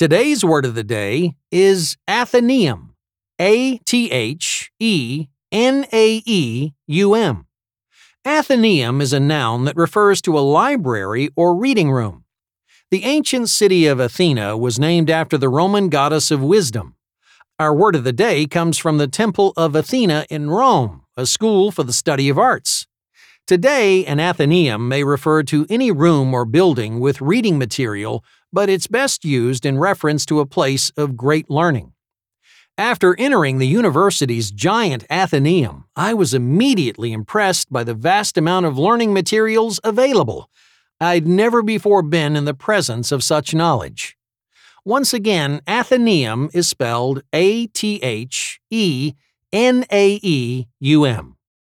Today's word of the day is Athenaeum. A T H E N A E U M. Athenaeum is a noun that refers to a library or reading room. The ancient city of Athena was named after the Roman goddess of wisdom. Our word of the day comes from the Temple of Athena in Rome, a school for the study of arts. Today, an Athenaeum may refer to any room or building with reading material, but it's best used in reference to a place of great learning. After entering the university's giant Athenaeum, I was immediately impressed by the vast amount of learning materials available. I'd never before been in the presence of such knowledge. Once again, Athenaeum is spelled A T H E N A E U M.